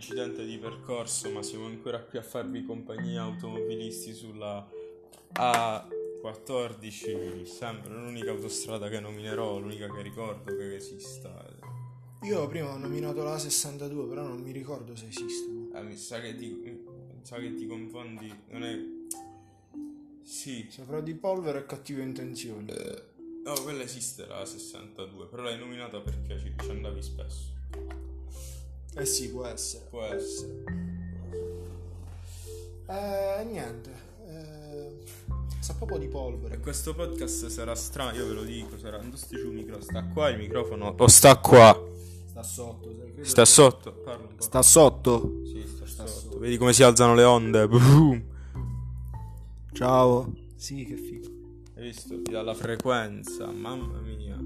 incidente di percorso, ma siamo ancora qui a farvi compagnia automobilisti sulla A14, sempre l'unica autostrada che nominerò, l'unica che ricordo che esista. Io prima ho nominato la 62, però non mi ricordo se esiste. Eh, mi sa che ti, mi sa che ti confondi, non è... Sì, Saprò di polvere e cattive intenzioni. no, quella esiste la 62, però l'hai nominata perché ci, ci andavi spesso. Eh sì, può essere. Può essere. Eh, niente. Eh, sa proprio di E polvere. questo podcast sarà strano, io ve lo dico, sarà... Non giù il micro, sta qua il microfono, o sta qua? Sta sotto, credo Sta che- sotto? Parla un po'. Sta sotto. Sì, sta, sta sotto. sotto. Vedi come si alzano le onde? Boom. Ciao. Sì, che figo. Hai visto? Ti dà la frequenza, mamma mia.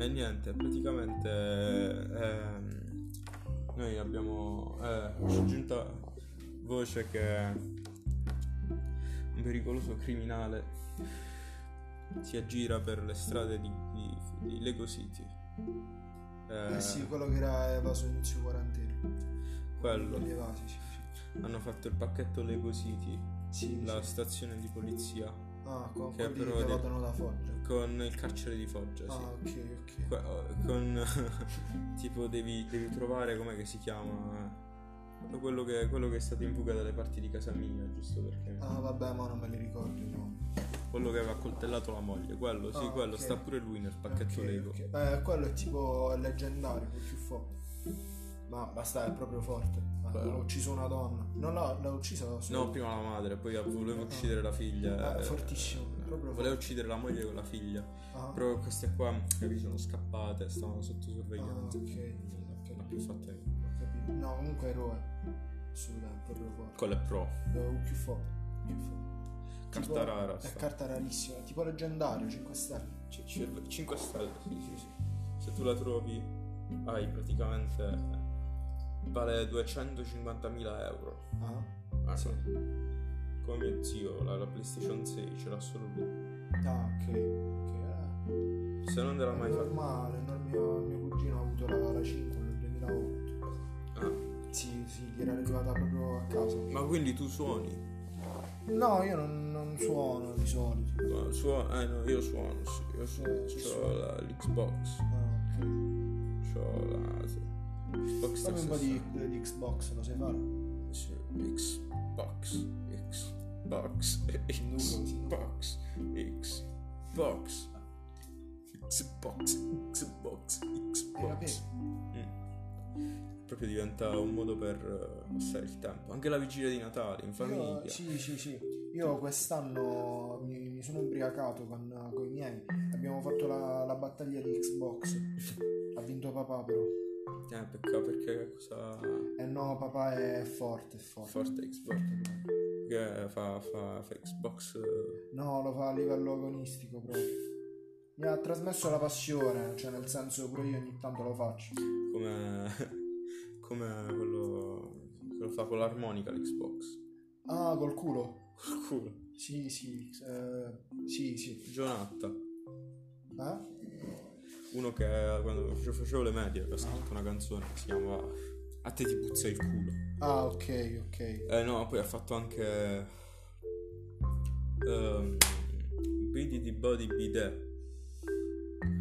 E niente, praticamente ehm, noi abbiamo eh, ci è giunta voce che un pericoloso criminale si aggira per le strade di, di- di Lego City. Eh, Eh sì, quello che era evaso inizio quarantena. quello. Evasi, sì, sì. Hanno fatto il pacchetto Lego City, Sì, la stazione di polizia, Ah, con che quelli però che vadano da Foggia. con il carcere di Foggia, sì. Ah, ok, ok. Que- con tipo devi, devi trovare com'è che si chiama quello che, quello che è stato in fuga dalle parti di casa mia giusto perché Ah, vabbè, ma non me li ricordo nomi. quello che aveva accoltellato la moglie quello sì Ah, quello ok. sta pure lui nel pacchetto Ok, Lego ok. Eh, quello è tipo leggendario, più forte. Ma basta, è proprio forte. Ah. Ha ucciso una donna. Non l'ha, l'ha uccisa no prima la madre poi voleva uccidere la figlia Ah, eh, fortissimo, proprio voleva forte. uccidere la moglie con la figlia Ah, però queste qua capi sono scappate stavano sotto ah, sorveglianza ok. non ha più. Ho capito. No, comunque eroe. Assolutamente, proprio forte. quello è pro Eh, forte. Più forte. carta Tipo- rara È sta. carta rarissima, tipo leggendario, 5 stelle. C- c- 5 stelle, sì, sì, sì. Se tu la trovi, hai praticamente. Vale 250.000 euro. Ah, Ah, sì. Come mio zio, la, la PlayStation 6 ce l'ha solo lui. Ah, ok. ok. eh. Se non te l'ha mai È fatto. normale, no, mio, mio cugino ha avuto la, la 5 nel 2008. Ah, Sì, sì, gli era arrivata proprio a casa. ma quindi tu suoni? No, io non, non suono di solito. No, suo- eh no, io suono, sì. Io suono. Eh, C'ho suoni. la- l'Xbox. Ah, ok. C'ho la. Sì. Xbox Fammi un po' di, 360. di Xbox, lo sai fare? Sì, Xbox. Xbox. Xbox. Xbox. Xbox. Xbox. Xbox. Mm. Proprio diventa un modo per eh, passare il tempo. Anche la vigilia di Natale in famiglia. Io, sì, sì, sì. Io quest'anno mi, mi sono ubriacato con, con i miei. Abbiamo fatto la, la battaglia di Xbox. Ha vinto papà però. Eh, peccato perché cosa. Eh no, papà è forte, è forte. Forte Xbox. Che fa, fa, fa Xbox. eh, No, lo fa a livello agonistico proprio. Mi ha trasmesso la passione, cioè nel senso pure io ogni tanto lo faccio. come. come quello. quello fa con l'armonica l'Xbox. Ah, col culo? Culo. Sì, sì, eh, sì, sì. Gionatta. Eh? Uno che quando facevo le medie aveva scritto una canzone che si chiamava A te ti puzza il culo. Ah, ok, ok. Eh no, poi ha fatto anche ehm, Bidi di body bidet.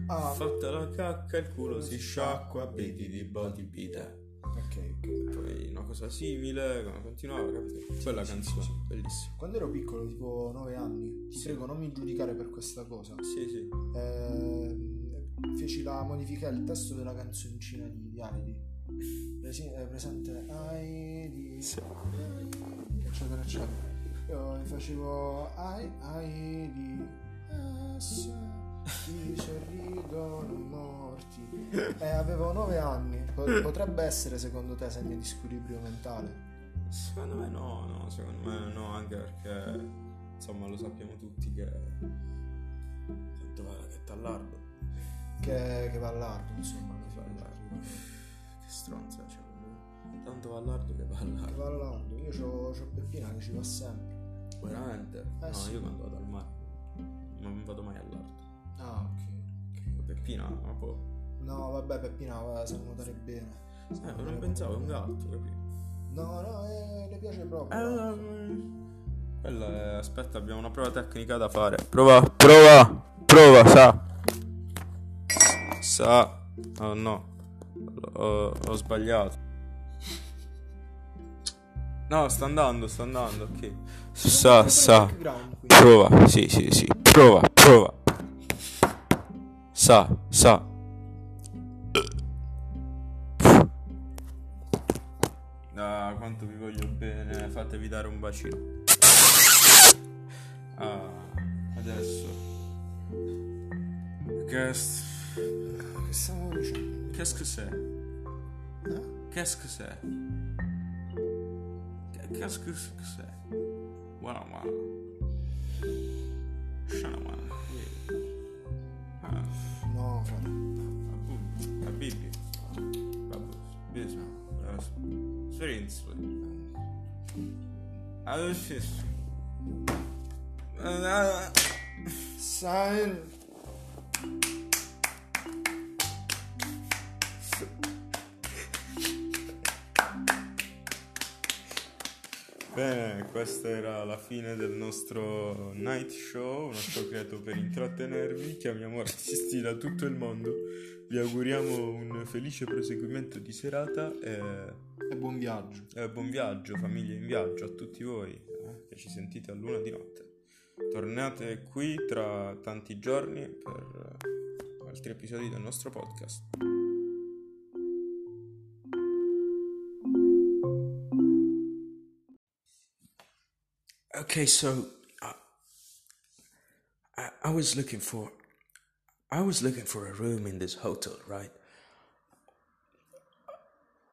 Ah, Fatta la cacca il culo si sciacqua, bidi di body bidet. ok, ok. Poi una cosa simile, continuava, capito? Quella sì, canzone, sì, sì. bellissima. Quando ero piccolo, tipo 9 anni, ti prego non mi giudicare per questa cosa. Sì, sì. Ehm, feci la modifica del testo della canzoncina di, di Heidi. Presi- eh, presente Heidi, Sì. eccetera, eccetera. Io facevo Ai- Heidi, eh, se ti sorridono morti. E avevo 9 anni. Po- potrebbe essere secondo te segno di squilibrio mentale? Secondo me no, no, secondo me no, anche perché insomma lo sappiamo tutti che tanto vale che tallardo. Che, che va all'ardo, insomma. fa Vallardo. Che stronza, cioè. Tanto Vallardo che Che Vallardo. va all'ardo. Io c'ho, c'ho Peppina che ci va sempre. Veramente? Eh no, sì. io quando vado al mare non vado mai all'ardo. Ah, ok. Peppina, ma poi. No, vabbè, Peppina va, sa nuotare bene. Eh, non pensavo, è un gatto, capito? No, no, eh, le piace proprio. Eh, quella è... Aspetta, abbiamo una prova tecnica da fare. Prova, prova, prova, sa. Sa. Oh no. Ho, ho sbagliato. No, sta andando, sta andando, ok. Sa, sa. Prova, sì, sì, sì. Prova, prova. Sa, sa. Ah, quanto vi voglio bene. Fatevi dare un bacino. Ah, adesso. Che que ça Qu'est-ce que c'est hein? Qu'est-ce que c'est Qu'est-ce que c'est Voilà, voilà. Shana, mano Ah. Não, cara. A Bibi. Mesmo. Experience. Aí eu fiz. Sign. Bene, questa era la fine del nostro night show, un nostro creato per intrattenervi. Chiamiamo artisti da tutto il mondo. Vi auguriamo un felice proseguimento di serata e E buon viaggio. eh, buon viaggio, famiglie in viaggio a tutti voi eh, che ci sentite a luna di notte. Tornate qui tra tanti giorni per eh, altri episodi del nostro podcast. Okay, so uh, I, I was looking for I was looking for a room in this hotel, right?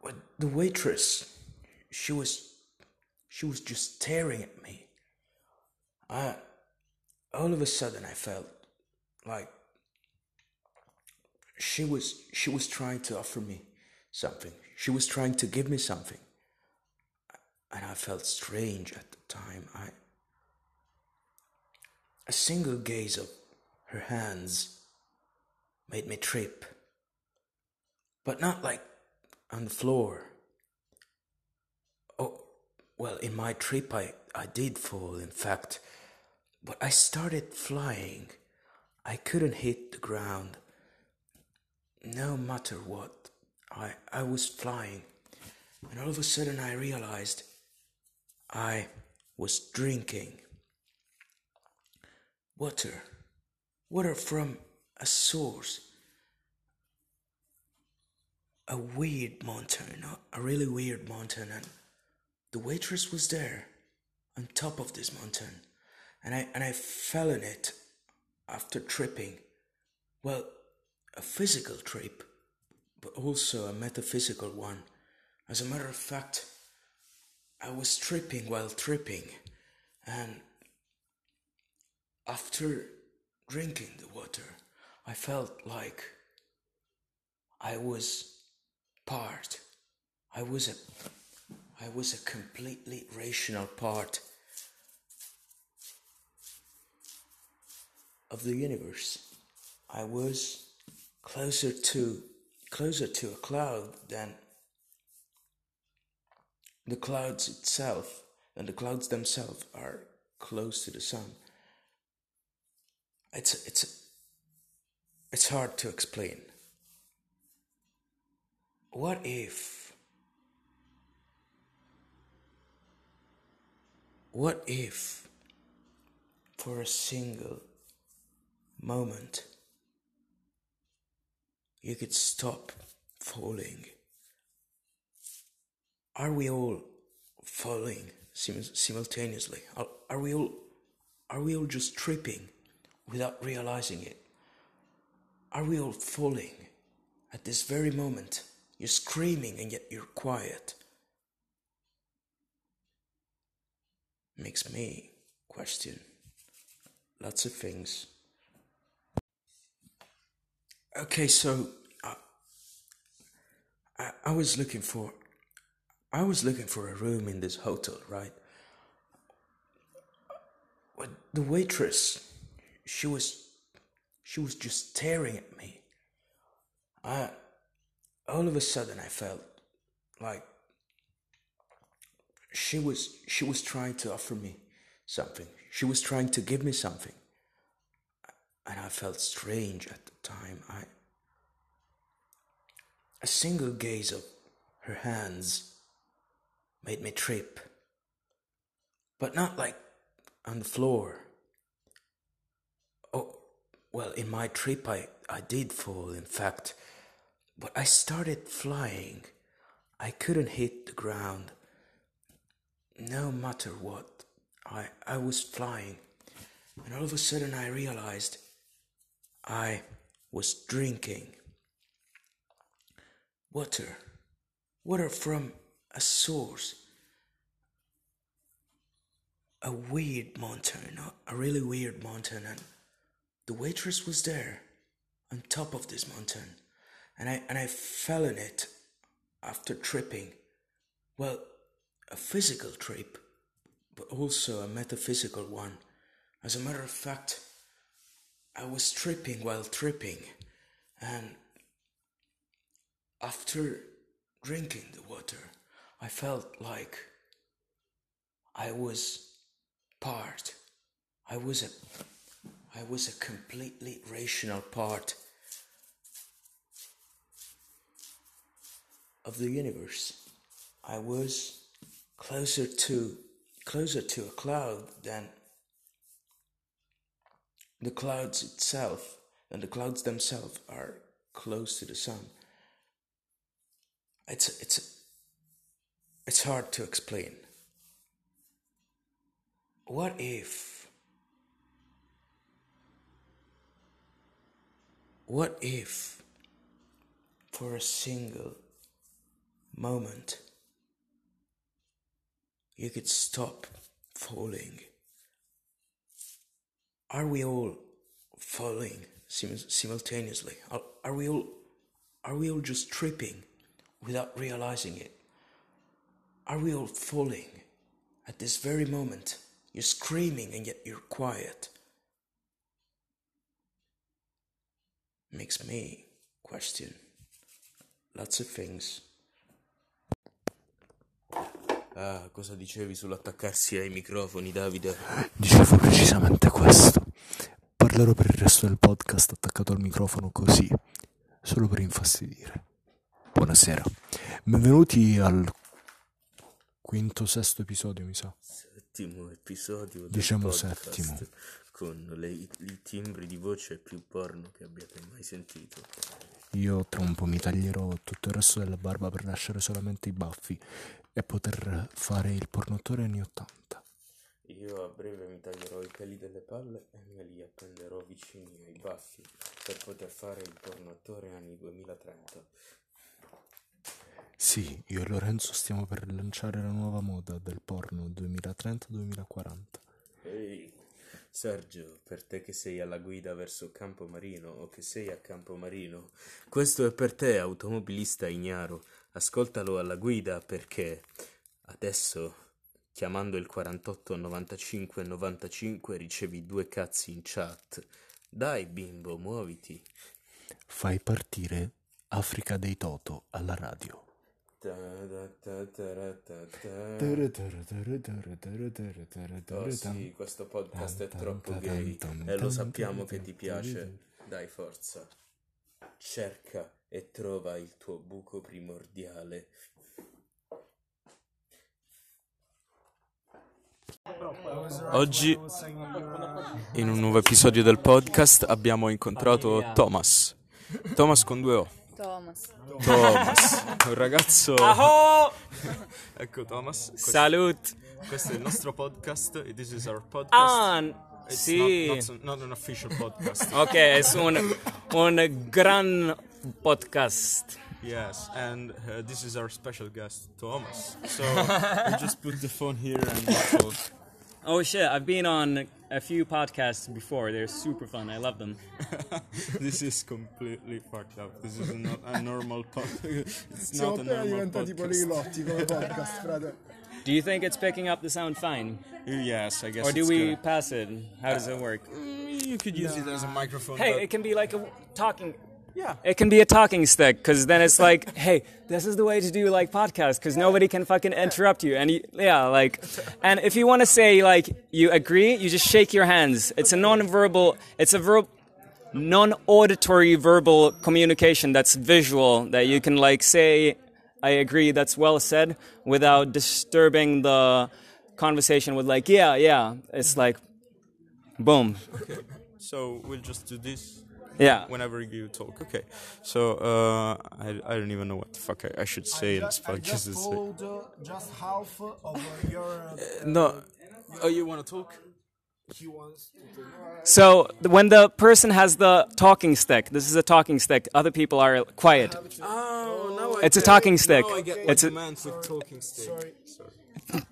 But the waitress, she was she was just staring at me. I all of a sudden I felt like she was she was trying to offer me something. She was trying to give me something. And I felt strange at the time. I a single gaze of her hands made me trip. But not like on the floor. Oh, well, in my trip, I, I did fall, in fact. But I started flying. I couldn't hit the ground. No matter what, I, I was flying. And all of a sudden, I realized I was drinking water. Water from a source. A weird mountain, a- really weird mountain, and the waitress was there on top of this mountain. And I and I fell in it after tripping. Well, a physical trip, but also a metaphysical one. As a matter of fact, I was tripping while tripping, and after drinking the water, I felt like I was part. I was a I was a completely rational part of the universe. I was closer to closer to a cloud than the clouds itself, and the clouds themselves are close to the sun. It's it's it's hard to explain. What if what if for a single moment you could stop falling? Are we all falling sim- simultaneously? Are, are we all are we all just tripping without realizing it? Are we all falling at this very moment? You're screaming and yet you're quiet. Makes me question lots of things. Okay, so uh, I, I was looking for I was looking for a room in this hotel, right? But the waitress, she was she was just staring at me. I all of a sudden I felt like she was she was trying to offer me something. She was trying to give me something. And I felt strange at the time. I a single gaze of her hands made me trip. But not like on the floor. Oh, well, in my trip, I, I did fall, in fact. But I started flying. I couldn't hit the ground. No matter what, I, I was flying. And all of a sudden, I realized I was drinking water. Water from a source. A weird mountain, a really weird mountain, and the waitress was there on top of this mountain. And I and I fell in it after tripping. Well, a physical trip, but also a metaphysical one. As a matter of fact, I was tripping while tripping, and after drinking the water, I felt like I was part. I was a I was a completely rational part of the universe. I was closer to closer to a cloud than the clouds itself, and the clouds themselves are close to the sun. It's it's it's hard to explain. What if what if for a single moment you could stop falling? Are we all falling sim- simultaneously? Are, are we all are we all just tripping without realizing it? Are we all falling at this very moment? You're screaming and yet you're quiet. Makes me question lots of things. Ah, cosa dicevi sull'attaccarsi ai microfoni, Davide? Dicevo precisamente questo. Parlerò per il resto del podcast attaccato al microfono così, solo per infastidire. Buonasera. Benvenuti al quinto, sesto episodio, mi sa. Settimo episodio Diciamo settimo. Con le- i timbri di voce più porno che abbiate mai sentito. Io tra un po' mi taglierò tutto il resto della barba per lasciare solamente i baffi e poter fare il pornotore anni 80. Io a breve mi taglierò i peli delle palle e me li appenderò vicini ai baffi per poter fare il pornatore anni 2030. Sì, io e Lorenzo stiamo per lanciare la nuova moda del porno 2030-2040. Ehi, Sergio, per te che sei alla guida verso Campomarino o che sei a Campomarino, questo è per te, automobilista ignaro. Ascoltalo alla guida perché adesso, chiamando il 48 95 95, ricevi due cazzi in chat. Dai, bimbo, muoviti. Fai partire Africa dei Toto alla radio. Oh sì, questo podcast è troppo gay e lo sappiamo che ti piace. Dai, forza. Cerca e trova il tuo buco primordiale. Oggi, in un nuovo episodio del podcast, abbiamo incontrato Thomas. Thomas con due O. Thomas. Thomas, un ragazzo. ecco Thomas. Questo, Salut! questo è il nostro podcast. e This is our podcast. Ah, It's sì. Not, not, not an official podcast. Ok, è un, un gran podcast. Yes, and uh, this is our special guest, Thomas. So we just put the phone here and we talk. Oh shit, I've been on a few podcasts before. They're super fun. I love them. this is completely fucked up. This is not a normal podcast. It's Siamo not a appena normal diventati podcast. poliglotti come podcast, frate. Do you think it's picking up the sound fine? Yes, I guess. Or do it's we good. pass it? How does it work? Mm, You could use it as a microphone. Hey, but- it can be like a talking Yeah. It can be a talking stick because then it's like, hey, this is the way to do like podcasts because nobody can fucking interrupt you. And you, yeah, like, and if you want to say like you agree, you just shake your hands. It's a non-verbal. It's a verb, non-auditory verbal communication that's visual that you can like say, I agree. That's well said without disturbing the conversation with like, yeah, yeah. It's like, boom. okay. So we'll just do this Yeah. whenever you talk. Okay. So uh, I, I don't even know what the fuck I, I should say in this I podcast. just told uh, just half of uh, your. Uh, no. Oh, you want to talk? he wants to. So when the person has the talking stick, this is a talking stick. Other people are quiet. Oh, no. It's a talking stick. Now I get It's what a- you meant with talking stick. Sorry.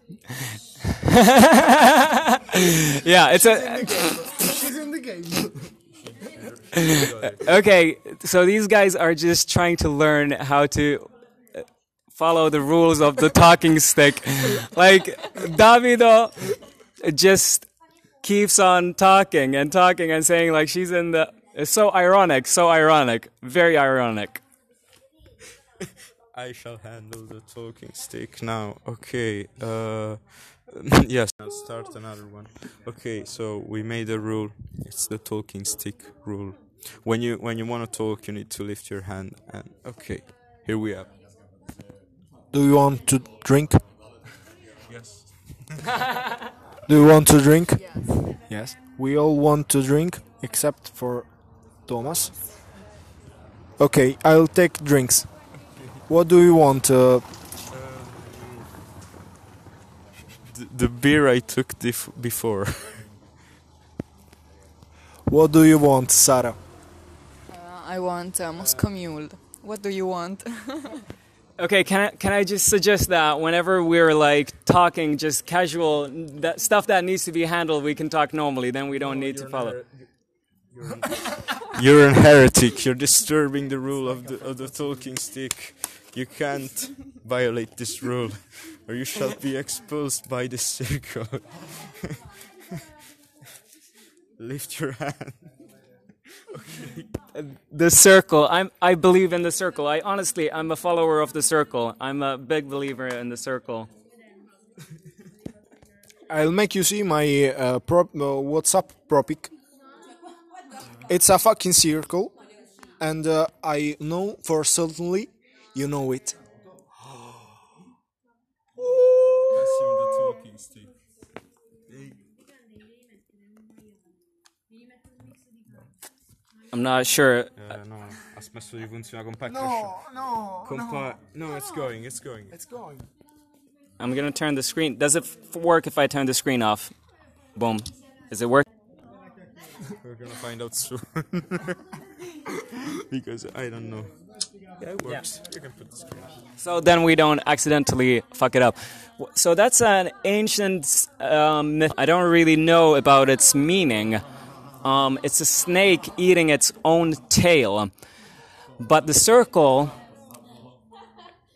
Yeah, it's a She's in the game. okay. So these guys are just trying to learn how to uh, follow the rules of the talking stick. Like Davido just keeps on talking and talking and saying like she's in the. It's so ironic, so ironic, very ironic. I shall handle the talking stick now. Okay. Uh, yes. I'll start another one. Okay. So we made a rule. It's the talking stick rule. When you when you want to talk, you need to lift your hand. And okay, here we are. Do you want to drink? Yes. Do you want to drink? Yes. Yes. We all want to drink except for Thomas. Okay, I'll take drinks. What do you want? Uh, The, the beer I took dif- before. what do you want, Sarah? Uh, I want uh, Moscow Mule. What do you want? Okay, can I can I just suggest that whenever we're like talking, just casual that stuff that needs to be handled, we can talk normally. Then we don't need to follow. You're a heretic. You're disturbing the rule of the of the talking stick. You can't violate this rule, or you shall be exposed by the circle. Lift your hand. Okay. The circle. I'm. I believe in the circle. I honestly, I'm a follower of the circle. I'm a big believer in the circle. I'll make you see my uh, prop, uh, WhatsApp propic. It's a fucking circle, and uh, I know for certainly you know it. Pass him the talking stick. I'm not sure. Uh, no, ha smesso di funzionare con Patrick. no, Compa- no, it's going, it's going. It's going. I'm gonna turn the screen. Does it f- work if I turn the screen off? Boom. Is it work? We're gonna find out soon. because I don't know. Yeah, it works. You can put the screen. So then we don't accidentally fuck it up. So that's an ancient um, myth. I don't really know about its meaning. Um, it's a snake eating its own tail. But the circle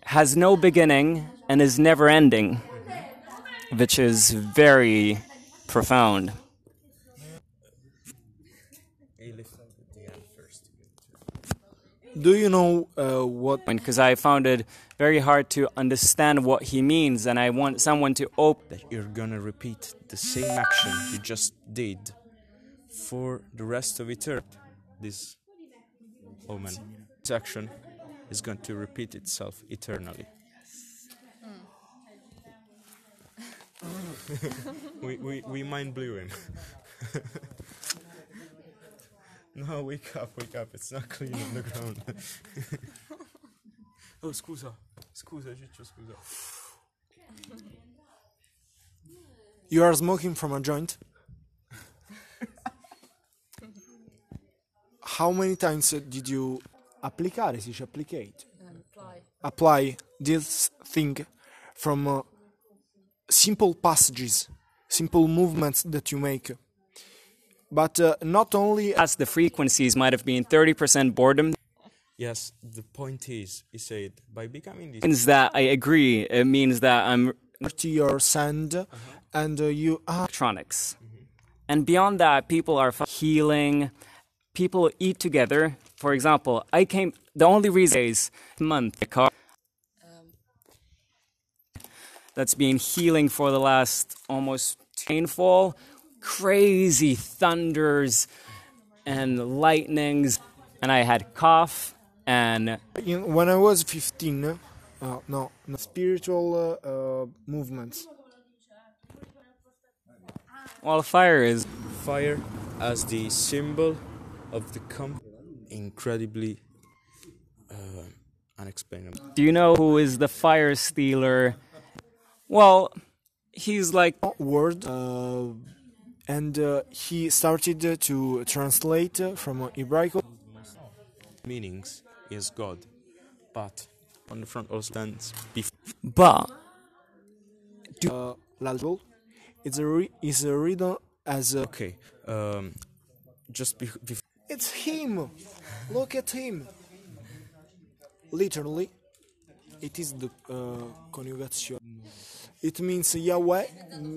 has no beginning and is never ending, which is very profound. Do you know uh, what? Because I found it very hard to understand what he means, and I want someone to open. that you're gonna repeat the same action you just did for the rest of eternity. This omen, this action is going to repeat itself eternally. we, we, we mind blew him. no, wake up, wake up, it's not clean on the ground. oh, scusa, scusa, Ciccio, scusa. You are smoking from a joint. How many times did you applicare? Si dice applicate. Apply this thing from uh, simple passages, simple movements that you make. But uh, not only As the frequencies might have been 30% boredom, Yes, the point is, he said, by becoming this means that I agree. It means that I'm to your sand and uh, you ah, electronics. And beyond that, people are fu- healing. People eat together for example, I came. The only reason is month a car that's been healing for the last almost rainfall, crazy thunders and lightnings, and I had cough and In, when I was 15, uh, no, no, spiritual uh, uh, movements. well, fire is Fire as the symbol of the com incredibly uh, unexplainable. Do you know who is the fire stealer? Well, he's like word uh, and uh, he started uh, to translate uh, from uh, Hebraic Meanings is God, but on the front also stands before. but uh, l'album. It's a re- is a reader as a, Okay, um, just bef- before. it's him. Look at him. Literally, it is the uh, conjugation. It means Yahweh.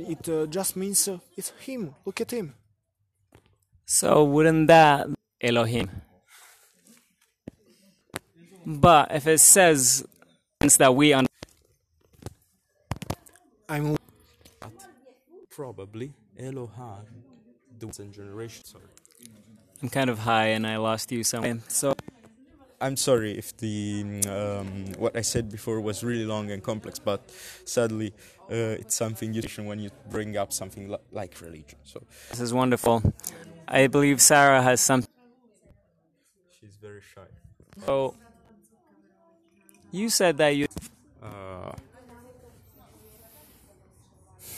It uh, just means uh, it's him. Look at him. so wouldn't that Elohim? But if it says that we are, I'm Probably Elohim, the and generation. Sorry. I'm kind of high and I lost you somewhere. So I'm sorry if the um, what I said before was really long and complex, but sadly, uh, it's something you when you bring up something li- like religion. So this is wonderful. I believe Sarah has some. she's very shy. So you said that you. Uh,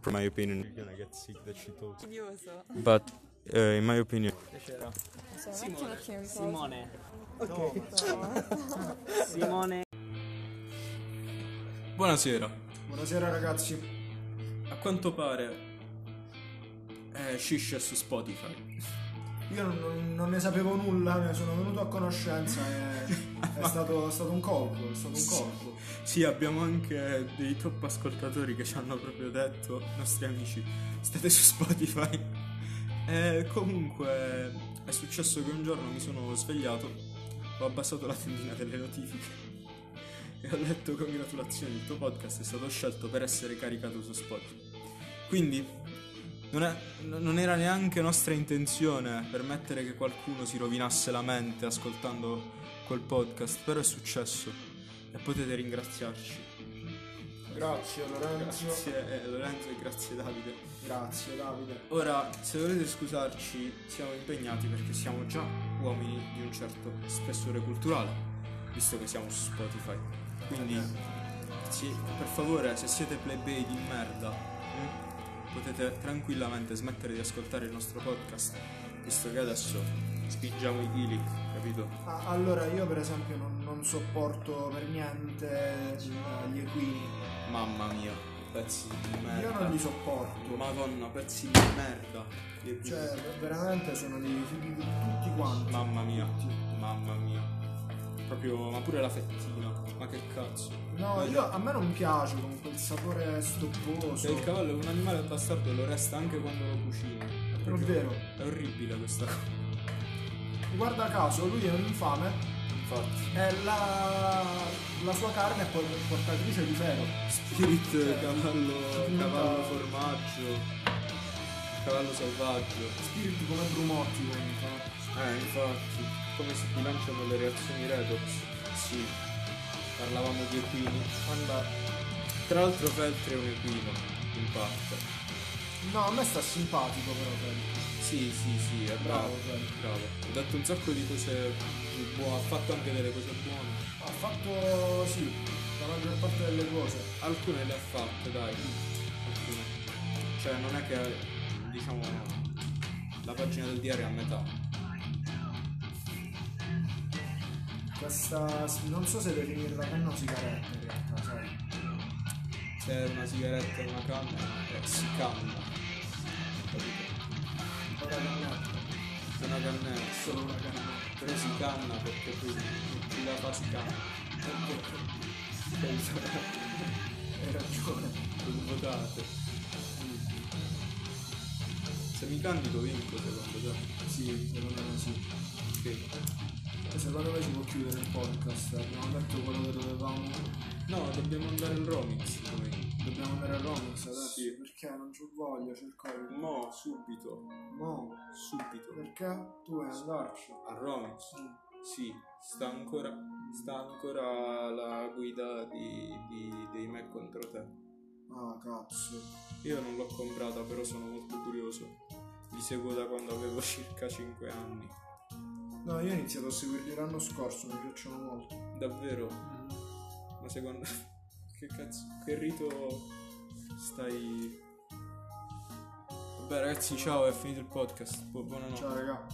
from my opinion, you're gonna get sick that she talks. But uh, in my opinion, Simone. Simone. buonasera. Buonasera ragazzi. A quanto pare, eh, Shish è su Spotify. Io non, non ne sapevo nulla, ne sono venuto a conoscenza e è stato, è stato un colpo, è stato un colpo. Sì, abbiamo anche dei top ascoltatori che ci hanno proprio detto, nostri amici, state su Spotify. E comunque è successo che un giorno mi sono svegliato, ho abbassato la tendina delle notifiche e ho letto congratulazioni, il tuo podcast è stato scelto per essere caricato su Spotify. Quindi non, è- non era neanche nostra intenzione permettere che qualcuno si rovinasse la mente ascoltando quel podcast, però è successo e potete ringraziarci. Grazie Lorenzo. Grazie eh, Lorenzo e grazie Davide. Grazie Davide. Ora, se volete scusarci, siamo impegnati perché siamo già uomini di un certo spessore culturale, visto che siamo su Spotify. Quindi, sì, per favore, se siete plebei di merda, mm, potete tranquillamente smettere di ascoltare il nostro podcast, visto che adesso spingiamo i chili, capito? Ah, allora io per esempio non, non sopporto per niente eh, gli equini. Mamma mia, pezzi di merda. Io non li sopporto. Madonna, pezzi di merda. Io- Cioè, veramente sono dei figli di tutti quanti. Mamma mia, mamma mia. Proprio, ma pure la fettina. Ma che cazzo. No, io, a me non piace con quel sapore stopposo. Cioè, il cavallo è un animale bastardo e lo resta anche quando lo cucini. È, È vero. È orribile questa cosa. Guarda caso, lui è un infame Infatti. e la, la sua carne è poi portatrice di ferro. Spirit, cavallo, cavallo formaggio, cavallo selvaggio. Spiriti come Brumotti comunque. Eh, infatti, come si bilanciano le reazioni redox? Sì. Parlavamo di equini. Guarda. Tra l'altro Feltri è un equino, in parte. No, a me sta simpatico però, Freddy. Sì, sì, sì, è Bravo, bravo. Ha detto un sacco di cose buone, ha fatto anche delle cose buone. Ha fatto, sì, la maggior parte delle cose. Alcune le ha fatte, dai. Alcune. Cioè, non è che, diciamo, la pagina del diario è a metà. Questa, non so se definirla canna o sigaretta in realtà, sai. Se è una sigaretta e una canna, eh, si canna. Capito? È una cannella. solo una cannetta. Però si canna perché poi chi la fa si canna. Hai ragione. Sono votate. Se mi candido vinco secondo te. Sì, secondo me sì. Ok. Secondo me si può chiudere il podcast. Abbiamo detto quello che dovevamo. No, dobbiamo andare al Romix noi. Dobbiamo andare a Romix adesso. Sì. Perché non c'ho voglia, cercare. Mo, subito. No. Subito. Perché tu vuoi andarci? Al Romix? Sì, sta ancora, sta ancora la guida di, di- dei me contro te. Ah, cazzo. Io non l'ho comprata, però sono molto curioso. Li seguo da quando avevo circa 5 anni. No, io ho iniziato a seguirli l'anno scorso, mi piacciono molto. Davvero? Ma secondo... Che cazzo? Che rito stai... Vabbè ragazzi, ciao, è finito il podcast. Bu- buonanotte. Ciao, raga.